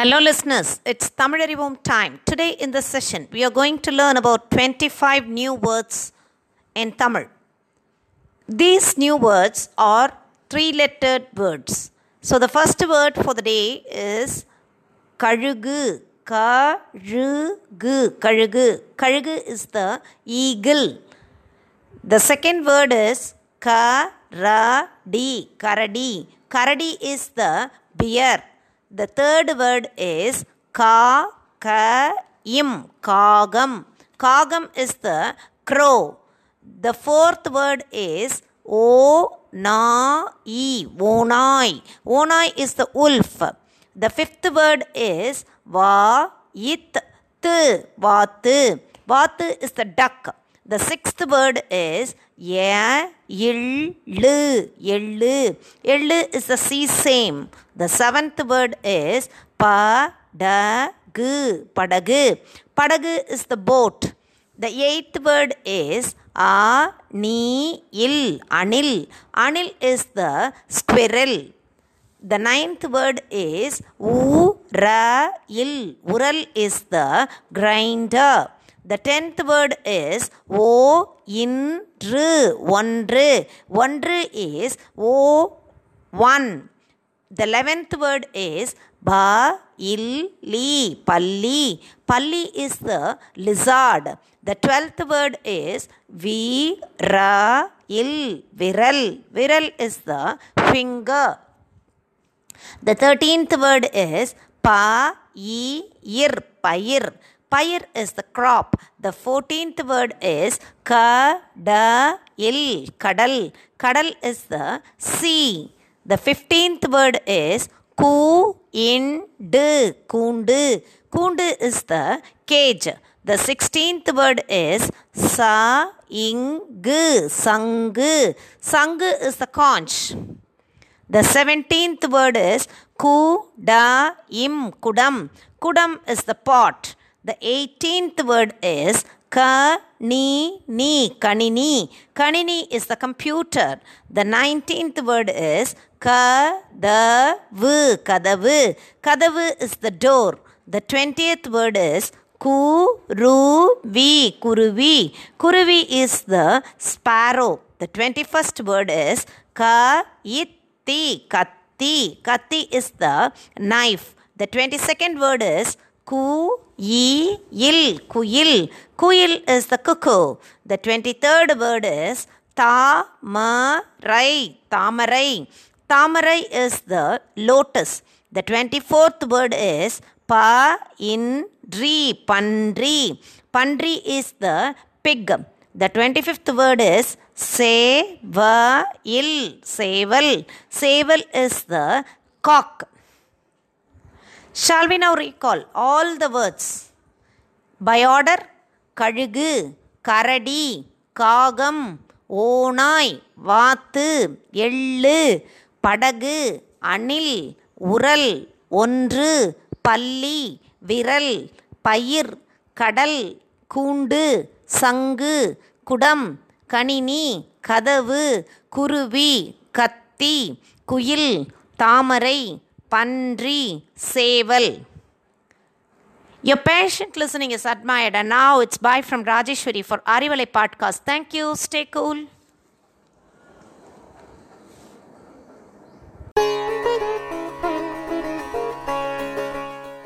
Hello, listeners. It's Tamilarivom time. Today, in this session, we are going to learn about 25 new words in Tamil. These new words are three lettered words. So, the first word for the day is Kalugu. Kalugu. Kalugu. Kalugu is the eagle. The second word is Karadi. Karadi. Karadi is the bear. The third word is Ka Ka Im. Kagam. Kagam is the crow. The fourth word is O Na E. Onai. Onai is the wolf. The fifth word is Va It T. Vatu. Vatu is the duck. The sixth word is Ya Illu. Illu. Illu is the sea same. The seventh word is Padagu. Padagu. Padagu is the boat. The eighth word is Anil. Anil. Anil is the squirrel. The ninth word is Urayil. Ural is the grinder. The tenth word is O Indru. Ondru. Ondru is O one. The eleventh word is Ba Illi. Palli. Palli is the lizard. The twelfth word is Vi Ra Il. Viral. Viral is the finger. The thirteenth word is pa I ir payir. Payir is the crop. The fourteenth word is kadal kadal. Kadal is the sea. The fifteenth word is ku indu kundu. Kundu is the cage. The sixteenth word is sa ingu sangu. Sangu is the conch. The seventeenth word is kuda im kudam. Kudam is the pot. The eighteenth word is kanini kanini. Kanini is the computer. The nineteenth word is kadavu kadavu. Kadavu is the door. The twentieth word is kuruvi kuruvi. Kuruvi is the sparrow. The twenty-first word is kait katti katti katti is the knife the 22nd word is ku il kuyil kuyil is the cuckoo the 23rd word is tamarai tamarai tamarai is the lotus the 24th word is pa indri pandri pandri is the pig the 25th word is Sevail. Seval. Seval is the cock. Shall we now recall all the words by order கழுகு கரடி காகம் ஓனாய் வாத்து எள்ளு படகு அணில் உரல் ஒன்று பள்ளி விரல் பயிர் கடல் கூண்டு சங்கு குடம் கணினி கதவு குருவி கத்தி குயில் தாமரை பன்றி சேவல் Your patient listening is admired, and now it's bye from Rajeshwari for Arivalai podcast. Thank you. Stay cool.